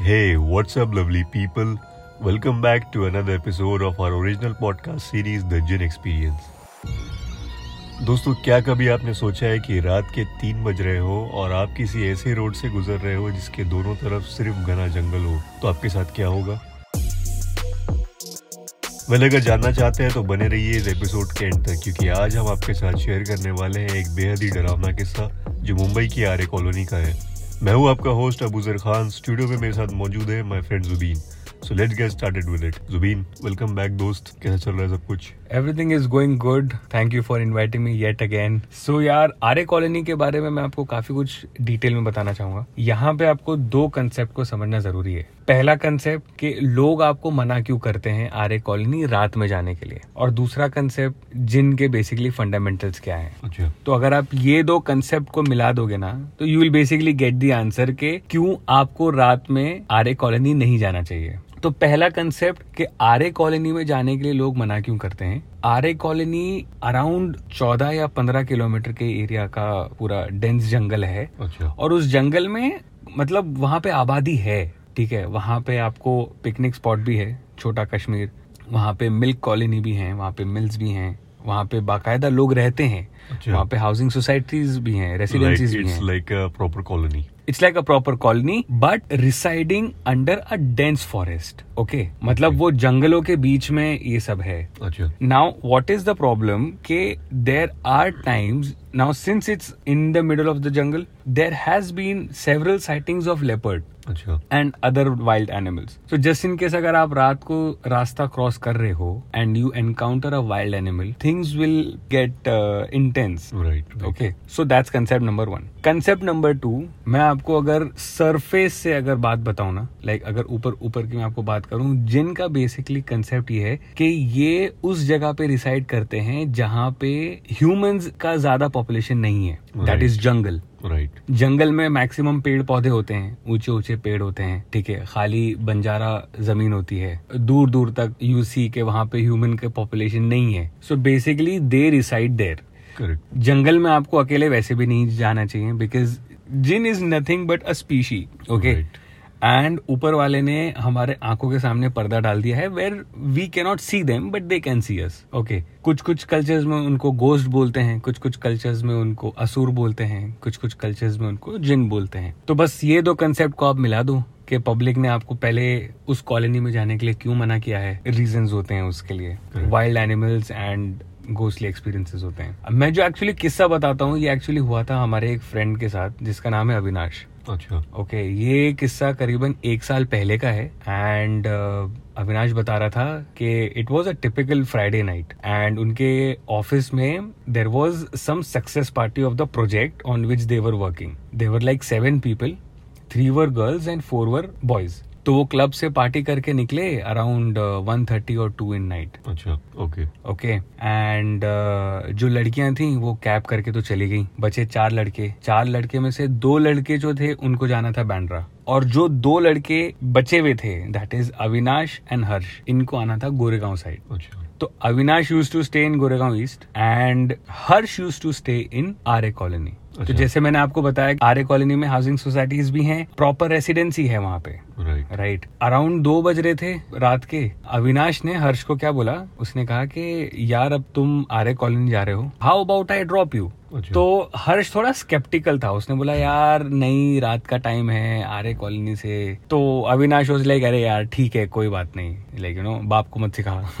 Hey, what's up, lovely people? Welcome back to another episode of our original podcast series, The Gin Experience. दोस्तों क्या कभी आपने सोचा है कि रात के तीन बज रहे हो और आप किसी ऐसे रोड से गुजर रहे हो जिसके दोनों तरफ़ सिर्फ़ घना जंगल हो तो आपके साथ क्या होगा वेल अगर जानना चाहते हैं तो बने रहिए इस एपिसोड के एंड तक क्योंकि आज हम आपके साथ शेयर करने वाले हैं एक बेहद ही डरावना किस्सा जो मुंबई की आर्य कॉलोनी का है मैं हूँ आपका होस्ट अबूजर खान। स्टूडियो में मेरे साथ मौजूद है my friend Zubin so let's get started with it Zubin welcome back दोस्त। कैसा चल रहा है सब कुछ? Everything is going good thank you for inviting me yet again so यार, आर्य कॉलोनी के बारे में मैं आपको काफ़ी कुछ डिटेल में बताना चाहूँगा। यहाँ पे आपको दो कंसेप्ट को समझना ज़रूरी है। पहला कंसेप्ट कि लोग आपको मना क्यों करते हैं आर्य कॉलोनी रात में जाने के लिए? और दूसरा कंसेप्ट जिनके बेसिकली फंडामेंटल्स क्या है? अच्छा। तो अगर आप ये दो कंसेप्ट को मिला दोगे ना तो you will basically get the answer के क्यों आपको रात में आर्य कॉलोनी नहीं जाना चाहिए? तो पहला कंसेप्ट कि आर्य कॉलोनी में जाने के लिए लोग मना क्यों करते हैं? आर्य कॉलोनी अराउंड 14 या 15 किलोमीटर के एरिया का पूरा डेंस जंगल है। अच्छा। और उस जंगल में मतलब वहाँ पे आबादी है। ठीक है वहाँ पे आपको पिकनिक स्पॉट भी है छोटा कश्मीर। वहाँ पे मिल्क कॉलोनी भी है वहाँ पे मिल्स भी हैं वहाँ पे बाकायदा लोग रहते हैं। अच्छा। वहाँ पे हाउसिंग सोसाइटीज भी हैं रेसिडेंसीज भी हैं। Like a proper colony it's like a proper colony but residing under a dense forest okay मतलब वो जंगलों के बीच में ये सब है। अच्छा। Now what is the problem के there are times now since it's in the middle of the jungle there has been several sightings of अच्छा एंड अदर वाइल्ड एनिमल्स तो जस्ट इन केस अगर आप रात को रास्ता क्रॉस कर रहे हो and you encounter a wild animal things will get intense right okay so that's concept number one concept number two मैं आपको अगर सरफेस से अगर बात बताऊँ ना लाइक अगर ऊपर ऊपर की मैं आपको बात करूँ जिनका बेसिकली कंसेप्ट ये है कि ये उस जगह पे रिसाइड करते हैं जहाँ पे ह्यूमंस का ज़्यादा पॉपुलेशन नहीं है. That is jungle right right. जंगल में मैक्सिमम पेड़ पौधे होते हैं ऊँचे ऊँचे पेड़ होते हैं ठीक है खाली बंजारा ज़मीन होती है। दूर दूर तक यूसी के वहाँ पे ह्यूमन के पॉपुलेशन नहीं है। So basically they reside there correct जंगल में आपको अकेले वैसे भी नहीं जाना चाहिए because Jin is nothing but a species okay. And ऊपर वाले ने हमारे आँखों के सामने पर्दा डाल दिया है where we cannot see them but they can see us okay कुछ कुछ कल्चर्स में उनको गोस्ट बोलते हैं कुछ कुछ कल्चर्स में उनको असुर बोलते हैं कुछ कुछ कल्चर्स में उनको जिन बोलते हैं। तो बस ये दो कंसेप्ट को आप मिला दो कि पब्लिक ने आपको पहले उस कॉलोनी में जाने के लिए क्यों मना किया है रीजन होते हैं उसके लिए। Wild animals and ghostly experiences होते हैं। मैं जो एक्चुअली किस्सा बताता हूँ ये एक्चुअली हुआ था हमारे एक फ्रेंड के साथ जिसका नाम है अविनाश। अच्छा। ओके okay, ये किस्सा करीबन एक साल पहले का है एंड uh, अविनाश बता रहा था कि it was a typical Friday night and उनके ऑफ़िस में there was some success party of the project on which they were working they were like seven people three were girls and four were boys तो वो club से party करके निकले around one thirty और two in night अच्छा okay okay and जो लड़कियाँ थी वो कैब करके तो चली गई। बचे चार लड़के। चार लड़के में से दो लड़के जो थे उनको जाना था बैंड्रा और जो दो लड़के बचे हुए थे that is Avinash and Harsh इनको आना था गोरेगांव साइड अच्छा। तो Avinash used to stay in Goregaon east and Harsh used to stay in Aarey colony तो अच्छा। जैसे मैंने आपको बताया आर्य कॉलोनी में हाउसिंग सोसाइटीज भी हैं प्रॉपर रेसिडेंसी है वहाँ पे। राइट राइट अराउंड दो बज रहे थे रात के अविनाश ने हर्ष को क्या बोला? उसने कहा कि यार अब तुम आर्य कॉलोनी जा रहे हो। How about I drop you. तो हर्ष थोड़ा स्केप्टिकल था। उसने बोला यार नहीं रात का टाइम है आर्य कॉलोनी से। तो अविनाश वॉज़ लाइक अरे यार ठीक है कोई बात नहीं। लाइक यू नो बाप को मत सिखा।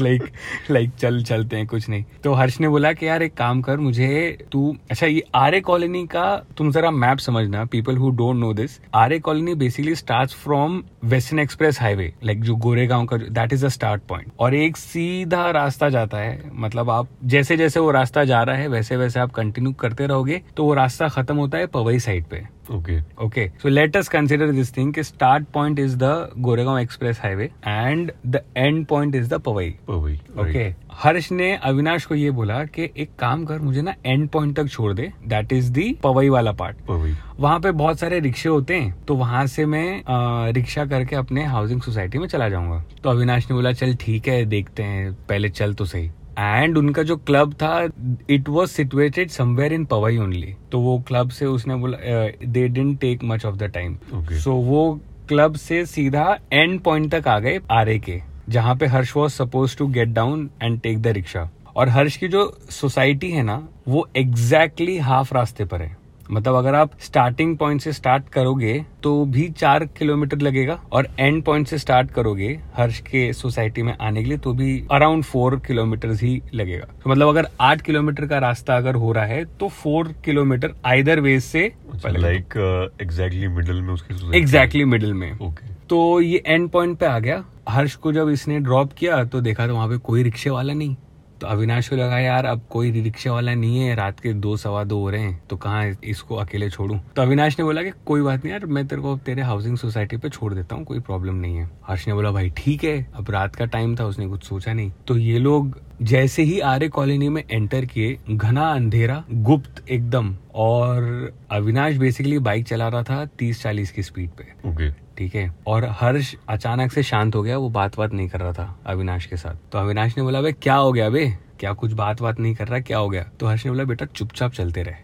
लाइक लाइक चल चलते हैं कुछ नहीं। तो हर्ष ने बोला कि यार एक काम कर मुझे तू अच्छा ये आर्य कॉलोनी का, तुम जरा मैप समझना people who don't know this Aarey colony basically start from western express highway like जो गोरेगांव का that is a start point और एक सीधा रास्ता जाता है मतलब आप जैसे जैसे वो रास्ता जा रहा है वैसे वैसे आप कंटिन्यू करते रहोगे तो वो रास्ता खत्म होता है पवई साइड पे। Okay okay. So let us consider this thing. कि start point is the goregaon express highway and the end point is the pawai Powai okay Harsh ने अविनाश को ये बोला कि एक काम कर मुझे ना एंड पॉइंट तक छोड़ दे दैट इज़ दी पवई वाला पार्ट पवई वहाँ पे बहुत सारे रिक्शे होते हैं तो वहाँ से मैं रिक्शा करके अपने हाउसिंग सोसाइटी में चला जाऊँगा। तो अविनाश ने बोला चल ठीक है देखते हैं पहले चल तो सही। एंड उनका जो क्लब था it was situated somewhere in Powai only तो वो क्लब से उसने बोला they didn't take much of the time so वो क्लब से सीधा एंड पॉइंट तक आ गए आरए के जहाँ पे Harsh was supposed to get down and take the rickshaw और हर्ष की जो सोसाइटी है ना वो एग्जैक्टली exactly हाफ़ रास्ते पर है। मतलब अगर आप स्टार्टिंग पॉइंट से स्टार्ट करोगे तो भी चार किलोमीटर लगेगा। और एंड पॉइंट से स्टार्ट करोगे हर्ष के सोसाइटी में आने के लिए तो भी अराउंड फोर किलोमीटर ही लगेगा। तो मतलब अगर आठ किलोमीटर का रास्ता अगर हो रहा है तो फोर किलोमीटर आइदर वेज से लाइक एग्जैक्टली मिडिल में उसकी एग्जैक्टली मिडिल में। Okay. तो ये एंड पॉइंट पे आ गया। हर्ष को जब इसने ड्रॉप किया तो देखा तो वहाँ पे कोई रिक्शे वाला नहीं। तो अविनाश को लगा, यार, अब कोई रिक्शा वाला नहीं है, रात के दो सवा दो हो रहे हैं तो कहाँ इसको अकेले छोड़ू? तो अविनाश ने बोला कि, कोई बात नहीं यार, मैं तेरे को, तेरे हाउसिंग सोसाइटी पे छोड़ देता हूँ, कोई प्रॉब्लम नहीं है। हर्ष ने बोला, भाई, ठीक है, अब रात का टाइम था, उसने कुछ सोचा नहीं। तो ये लोग जैसे ही आर्य कॉलोनी में एंटर किए घना अंधेरा गुप्त एकदम और अविनाश बेसिकली बाइक चला रहा था तीस चालीस की स्पीड पे। Okay. ठीक है? और हर्ष अचानक से शांत हो गया वो बात बात नहीं कर रहा था अविनाश के साथ। तो अविनाश ने बोला भाई क्या हो गया बे? क्या कुछ बात बात नहीं कर रहा? क्या हो गया? तो हर्ष ने बोला बेटा चुपचाप चलते रहे।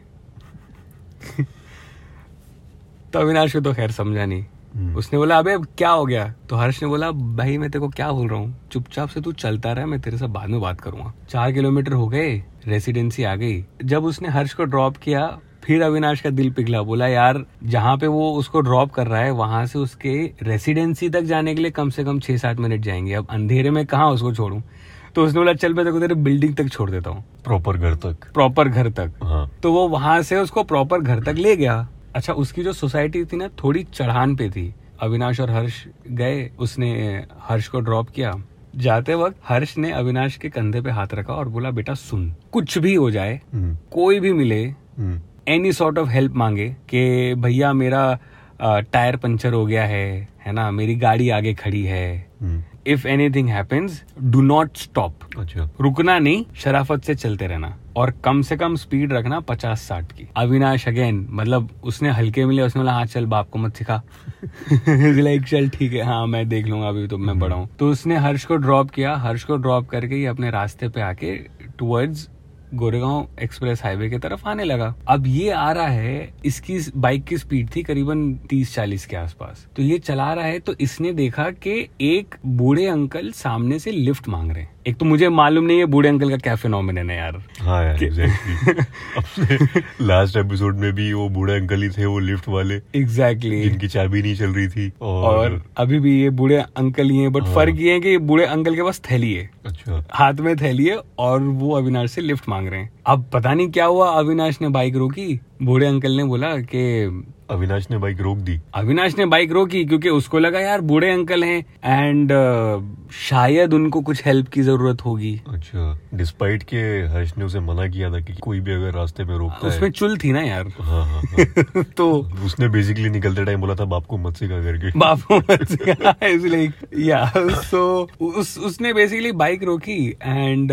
तो अविनाश को तो खैर समझा नहीं। उसने बोला अबे क्या हो गया? तो हर्ष ने बोला भाई मैं तेरे को क्या बोल रहा हूँ? चुपचाप से तू चलता रहा मैं तेरे से बाद में बात करूँगा। चार किलोमीटर हो गए रेसिडेंसी आ गई। जब उसने हर्ष को ड्रॉप किया फिर अविनाश का दिल पिघला बोला यार जहाँ पे वो उसको ड्रॉप कर रहा है वहाँ से उसके रेसिडेंसी तक जाने के लिए कम से कम छह सात मिनट जाएँगे। अब अंधेरे में कहा उसको छोड़ू? तो उसने बोला चल मैं तेरे को तेरे बिल्डिंग तक छोड़ देता हूँ। प्रॉपर घर तक? प्रॉपर घर तक। हाँ। तो वो वहाँ से उसको प्रॉपर घर तक ले गया। अच्छा उसकी जो सोसाइटी थी ना थोड़ी चढ़ान पे थी। अविनाश और हर्ष गए उसने हर्ष को ड्रॉप किया। जाते वक्त हर्ष ने अविनाश के कंधे पे हाथ रखा और बोला बेटा सुन कुछ भी हो जाए हम्म, कोई भी मिले एनी सॉर्ट ऑफ़ हेल्प मांगे कि भैया मेरा टायर पंचर हो गया है है ना? मेरी गाड़ी आगे खड़ी है। हम्म, if anything happens do not stop रुकना नहीं शराफत से चलते रहना और कम से कम स्पीड रखना पचास साठ की। अविनाश अगेन मतलब उसने हल्के मिले उसने बोला हाँ चल बाप को मत सिखा। लाइक चल ठीक है हाँ मैं देख लूँगा अभी तो मैं बड़ा हूँ। तो उसने हर्ष को ड्रॉप किया। हर्ष को ड्रॉप करके ये अपने रास्ते पे आके टुवर्ड्स गोरेगांव एक्सप्रेस हाईवे की तरफ़ आने लगा। अब ये आ रहा है इसकी बाइक की स्पीड थी करीबन 30-40 के आसपास। तो ये चला रहा है तो इसने देखा कि एक बूढ़े अंकल सामने से लिफ्ट मांग रहे हैं। एक तो मुझे मालूम नहीं है बूढ़े अंकल का क्या फिनोमिनन है यार। हाँ यार एग्जैक्टली लास्ट एपिसोड में भी वो बूढ़े अंकल ही थे वो लिफ्ट वाले। Exactly exactly. जिनकी चाबी नहीं चल रही थी और, और अभी भी ये बूढ़े अंकल ही हैं बट हाँ। फ़र्क ये है कि बूढ़े अंकल के पास थैली है। अच्छा। हाथ में थैली है और वो अविनाश से लिफ्ट मांग रहे हैं। अब पता नहीं क्या हुआ, अविनाश ने बाइक रोकी। बूढ़े अंकल ने बोला कि अविनाश ने बाइक रोक दी। अविनाश ने बाइक रोकी क्योंकि उसको लगा यार बूढ़े अंकल हैं एंड uh, शायद उनको कुछ हेल्प की ज़रूरत होगी। अच्छा डिस्पाइट के हर्ष ने उसे मना किया था कि कोई भी अगर रास्ते में रोकता उसमें है चुल थी ना यार। हाँ हाँ हाँ। तो उसने बेसिकली निकलते टाइम बोला था बाप को मत सिखा करके। बापू इसलिए या सो उस उसने बेसिकली बाइक रोकी एंड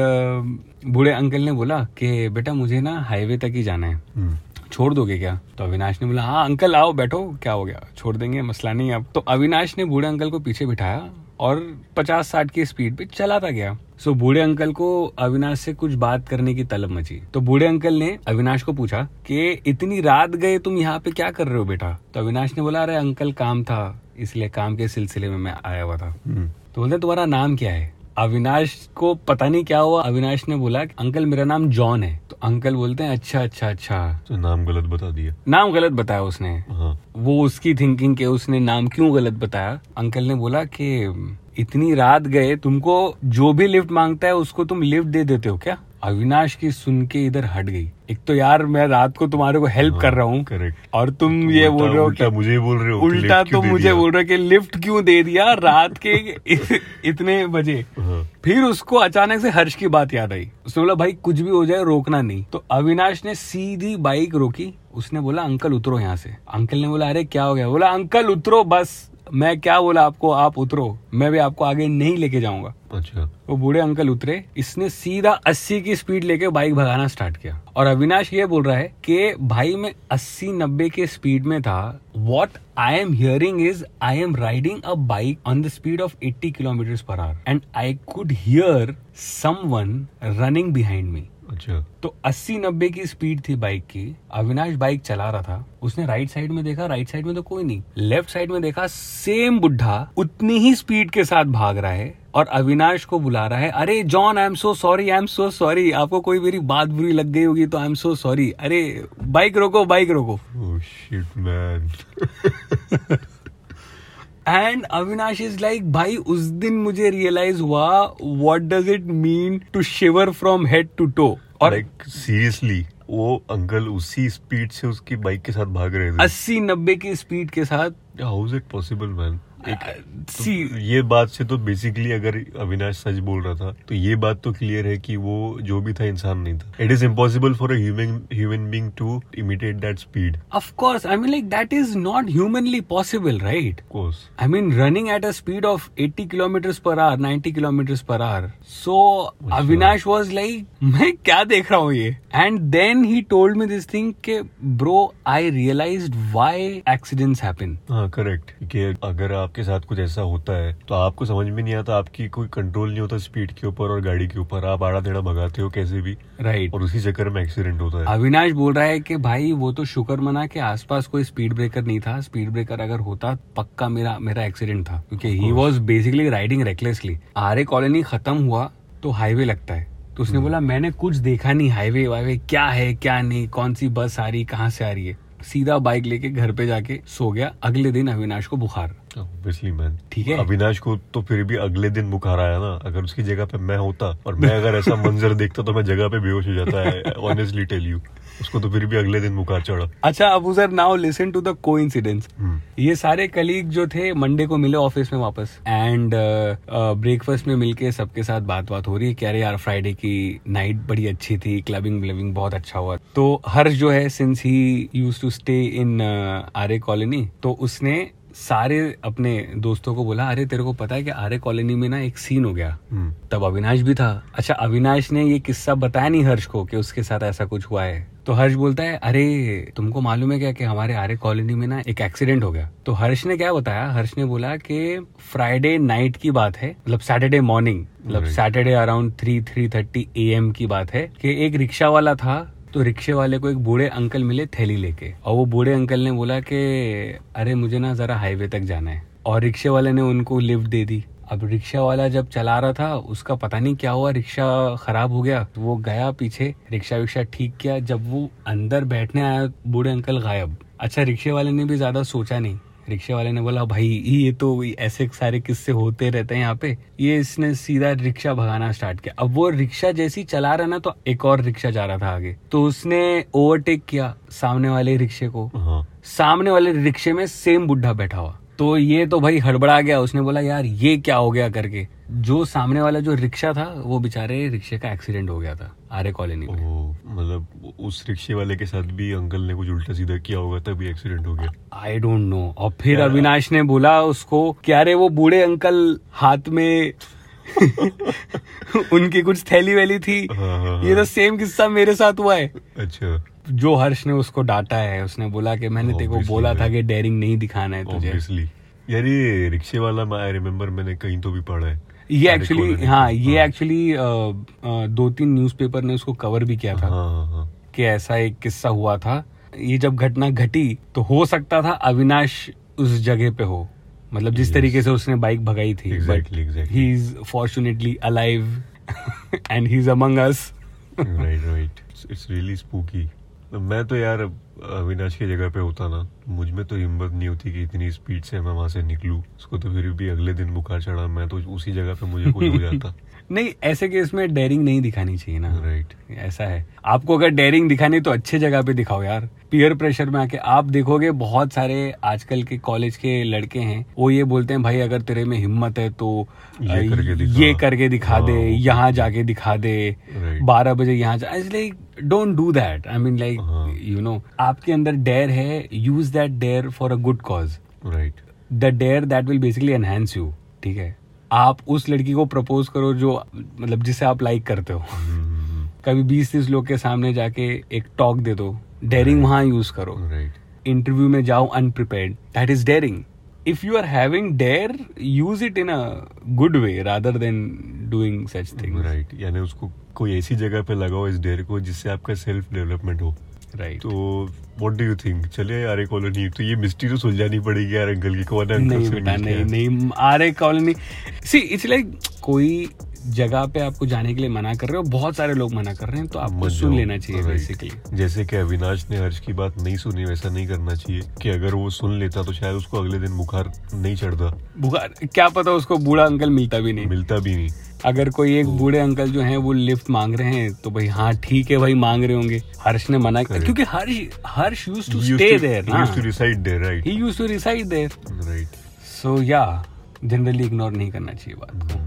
बूढ़े अंकल ने बोला कि बेटा मुझे ना हाईवे तक ही जाना है। हम्म, छोड़ दोगे क्या? तो अविनाश ने बोला हाँ अंकल आओ बैठो क्या हो गया? छोड़ देंगे मसला नहीं अब। तो अविनाश ने बूढ़े अंकल को पीछे बिठाया और पचास साठ की स्पीड पे चलाता गया। सो so, बूढ़े अंकल को अविनाश से कुछ बात करने की तलब मची। तो बूढ़े अंकल ने अविनाश को पूछा कि इतनी रात गए तुम यहाँ पे क्या कर रहे हो बेटा? तो अविनाश ने बोला अरे अंकल काम था इसलिए काम के सिलसिले में मैं आया हुआ था। हम्म, तो बोलते तुम्हारा नाम क्या है? अविनाश को पता नहीं क्या हुआ। अविनाश ने बोला अंकल मेरा नाम जॉन है। तो अंकल बोलते हैं अच्छा अच्छा अच्छा। तो नाम गलत बता दिया। नाम गलत बताया उसने। हाँ। वो उसकी थिंकिंग के उसने नाम क्यों गलत बताया? अंकल ने बोला कि इतनी रात गए तुमको जो भी लिफ्ट माँगता है उसको तुम लिफ्ट दे देते हो क्या? अविनाश की सुन के इधर हट गई। एक तो यार मैं रात को तुम्हारे को हेल्प हाँ, कर रहा हूँ करेक्ट और तुम ये बोल रहे हो उल्टा कि मुझे बोल रहे हो उल्टा क्यों तो दे मुझे बोल रहे हो कि लिफ्ट क्यों दे दिया? रात के इत- इतने बजे। हाँ, फिर उसको अचानक से हर्ष की बात याद आई। उसने बोला भाई कुछ भी हो जाए रोकना नहीं। तो अविनाश ने सीधी बाइक रोकी। उसने बोला अंकल उतरो यहाँ से। अंकल ने बोला अरे क्या हो गया? बोला अंकल उतरो बस। मैं क्या बोला आपको आप उतरो मैं भी आपको आगे नहीं लेके जाऊँगा। अच्छा। वो बूढ़े अंकल उतरे इसने सीधा 80 की स्पीड लेके बाइक भगाना स्टार्ट किया। और अविनाश ये बोल रहा है कि भाई मैं 80 90 के स्पीड में था what I am hearing is I am riding a bike on the speed of 80 kilometre per hour and I could hear someone running behind me अच्छा। तो 80 90 की स्पीड थी बाइक की। अविनाश बाइक चला रहा था। उसने राइट साइड में देखा राइट साइड में तो कोई नहीं। लेफ़्ट साइड में देखा सेम बुढ़ा उतनी ही स्पीड के साथ भाग रहा है और अविनाश को बुला रहा है अरे John I am so sorry I am so sorry आपको कोई मेरी बात बुरी लग गई होगी तो आई एम सो सॉरी अरे बाइक रोको बाइक रोको। Shit man and Avinash is like भाई उस दिन मुझे रियलाइज़ हुआ what does it mean to shiver from head to toe और सीरियसली वो अंकल उसी स्पीड से उसकी बाइक के साथ भाग रहे थे। अस्सी नब्बे की स्पीड के साथ how is it possible man see ये बात से तो बेसिकली अगर अविनाश सच बोल रहा था तो ये बात तो क्लियर है कि वो जो भी था इंसान नहीं था। It is impossible for human being to imitate that speed of I mean like that is not humanly possible right course I mean running at a speed of 80 kilometre per hour 90 kilometre per hour so Avinash was like मैं क्या देख रहा हूँ ये? And then he told me this thing bro I realise why accidents happen हाँ correct कि अगर आपके साथ कुछ ऐसा होता है तो आपको समझ में नहीं आता आपकी कोई कंट्रोल नहीं होता स्पीड के ऊपर और गाड़ी के ऊपर। आप आड़ा टेढ़ा भगाते हो कैसे भी। Right. और उसी चक्कर में एक्सीडेंट होता है। अविनाश बोल रहा है कि भाई वो तो शुक्र मना के आसपास कोई स्पीड ब्रेकर नहीं था। स्पीड ब्रेकर अगर होता पक्का मेरा मेरा एक्सीडेंट था। क्योंकि he was basically riding recklessly Aarey colony खत्म हुआ तो हाईवे लगता है। तो उसने बोला मैंने कुछ देखा नहीं हाईवे वाईवे क्या है क्या नहीं कौन सी बस आ रही कहाँ से आ रही है? सीधा बाइक लेके घर पे जाके सो गया। अगले दिन अविनाश को बुखार। ऑब्वियसली मैन ठीक है। अविनाश को तो फिर भी अगले दिन बुखार आया ना। अगर उसकी जगह पे मैं होता और मैं अगर ऐसा मंजर देखता तो मैं जगह पे बेहोश हो जाता है ऑनेस्टली टेल यू उसको तो फिर भी अगले दिन बुखार चढ़ा। अच्छा अब sir now listen to the को ये सारे कलीग जो थे मंडे को मिले ऑफ़िस में वापस। एंड ब्रेकफास्ट में मिलके सबके साथ बात बात हो रही है कह रहे यार फ्राइडे की नाइट बड़ी अच्छी थी क्लबिंग व्लबिंग बहुत अच्छा हुआ। तो हर्ष जो है since he used to stay in Aarey colony तो उसने सारे अपने दोस्तों को बोला अरे तेरे को पता है कि आर्य कॉलोनी में ना एक सीन हो गया। हम्म, तब अविनाश भी था। अच्छा अविनाश ने ये किस्सा बताया नहीं हर्ष को कि उसके साथ ऐसा कुछ हुआ है। तो हर्ष बोलता है अरे तुमको मालूम है क्या कि हमारे आर्य कॉलोनी में ना एक एक्सीडेंट हो गया? तो हर्ष ने क्या बताया? हर्ष ने बोला कि फ्राइडे नाइट की बात है मतलब सैटरडे मॉर्निंग मतलब Saturday around three three thirty A M की बात है कि एक रिक्शा वाला था तो रिक्शे वाले को एक बूढ़े अंकल मिले थैली लेके। और वो बूढ़े अंकल ने बोला कि, अरे, मुझे ना जरा हाईवे तक जाना है। और रिक्शे वाले ने उनको लिफ्ट दे दी। अब रिक्शा वाला जब चला रहा था, उसका पता नहीं क्या हुआ, रिक्शा खराब हो गया। तो वो गया पीछे, रिक्शा विक्शा ठीक किया। जब वो अंदर बैठने आया, बूढ़े अंकल गायब। अच्छा रिक्शे वाले ने भी ज़्यादा सोचा नहीं। रिक्शे वाले ने बोला भाई ये तो ऐसे सारे किस्से होते रहते हैं यहाँ पे। ये इसने सीधा रिक्शा भगाना स्टार्ट किया। अब वो रिक्शा जैसी चला रहा ना तो एक और रिक्शा जा रहा था आगे। तो उसने ओवरटेक किया सामने वाले रिक्शे को। हाँ। सामने वाले रिक्शे में सेम बुढ़ा बैठा हुआ। तो ये तो भाई हड़बड़ा गया। उसने बोला यार ये क्या हो गया करके? जो सामने वाला जो रिक्शा था वो बेचारे रिक्शे का एक्सीडेंट हो गया था आर्य कॉलोनी में। मतलब उस रिक्शे वाले के साथ भी अंकल ने कुछ उल्टा सीधा किया होगा तभी एक्सीडेंट हो गया। आई डोंट नो और फिर अविनाश ने बोला उसको कि अरे वो बूढ़े अंकल हाथ में उनकी कुछ थैली वैली थी? हाँ, हाँ, ये तो सेम किस्सा मेरे साथ हुआ है। अच्छा। जो हर्ष ने उसको डांटा है उसने बोला कि मैंने तेरे को बोला था. कि डेयरिंग नहीं दिखाना है तुझे। यार ये रिक्शे वाला मैं आई रिमेम्बर मैंने कहीं तो भी पढ़ा है। ये एक्चुअली हाँ ये एक्चुअली दो तीन न्यूज़पेपर ने उसको कवर भी किया हाँ था हाँ हाँ कि ऐसा एक किस्सा हुआ था। ये जब घटना घटी तो हो सकता था अविनाश उस जगह पे हो। मतलब जिस Yes. तरीके से उसने बाइक भगाई थी exactly. He is fortunately alive and he is among us right right it's really spooky मैं तो यार अविनाश की जगह पे होता ना मुझमें तो हिम्मत नहीं होती कि इतनी स्पीड से मैं वहाँ से निकलूं। उसको तो फिर भी अगले दिन बुखार चढ़ा मैं तो उसी जगह पे मुझे कुछ हो जाता। नहीं ऐसे केस में डेयरिंग नहीं दिखानी चाहिए ना। राइट ऐसा है। आपको अगर डेयरिंग दिखानी तो अच्छे जगह पे दिखाओ यार। पीयर प्रेशर में आके आप देखोगे बहुत सारे आजकल के कॉलेज के लड़के हैं वो ये बोलते हैं भाई अगर तेरे में हिम्मत है तो ये करके दिखा। ये करके दिखा दे हाँ, यहाँ जाके दिखा दे बारह बजे यहाँ जा like don't do that I mean like. You know आपके अंदर डेयर है use that dare for a good cause right the dare that will basically enhance you ठीक है? आप उस लड़की को प्रपोज करो जो मतलब जिसे आप लाइक करते हो। हम्म, कभी बीस तीस लोग के सामने जाके एक टॉक दे दो डेयरिंग वहाँ यूज़ करो। राइट इंटरव्यू में जाओ unprepared that is daring if you are having dare use it in a good way rather than doing such thing right यानी उसको कोई ऐसी जगह पे लगाओ इस डेयर को जिससे आपका सेल्फ डेवलपमेंट हो। राइट तो व्हाट डू यू थिंक चले यार कॉलोनी तो ये मिस्ट्री तो सुलझानी पड़ेगी यार अंकल की कौन अंकल नहीं से बेटा नहीं नहीं Aarey colony see it's like कोई जगह पे आपको जाने के लिए मना कर रहे हो बहुत सारे लोग मना कर रहे हैं तो आपको सुन लेना चाहिए बेसिकली जैसे कि अविनाश ने हर्ष की बात नहीं सुनी वैसा नहीं करना चाहिए कि अगर वो सुन लेता तो शायद उसको अगले दिन बुखार नहीं चढ़ता। बुखार क्या पता उसको बूढ़ा अंकल मिलता भी नहीं। मिलता भी नहीं। अगर कोई एक बूढ़े अंकल जो हैं वो लिफ्ट मांग रहे हैं तो भाई हाँ ठीक है भाई मांग रहे होंगे। हर्ष ने मना किया. क्योंकि Harsh Harsh used to stay there ना। used to reside there, right? He used to reside there Right. So या जनरली इग्नोर नहीं करना चाहिए बात को।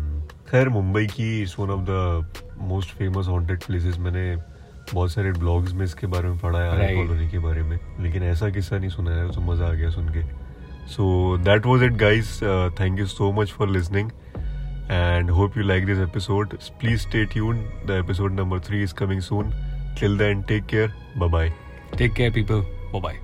खैर मुंबई की is one of the most famous haunted places मैंने बहुत सारे ब्लॉग्स में इसके बारे में पढ़ा है Right. कॉलोनी के बारे में। लेकिन ऐसा किस्सा नहीं सुना है तो मज़ा आ गया सुन के। So that was it guys thank you so much for listening and hope you like this episode please stay tuned the episode number 3 is coming soon till then take care bye bye Take care, people. Bye bye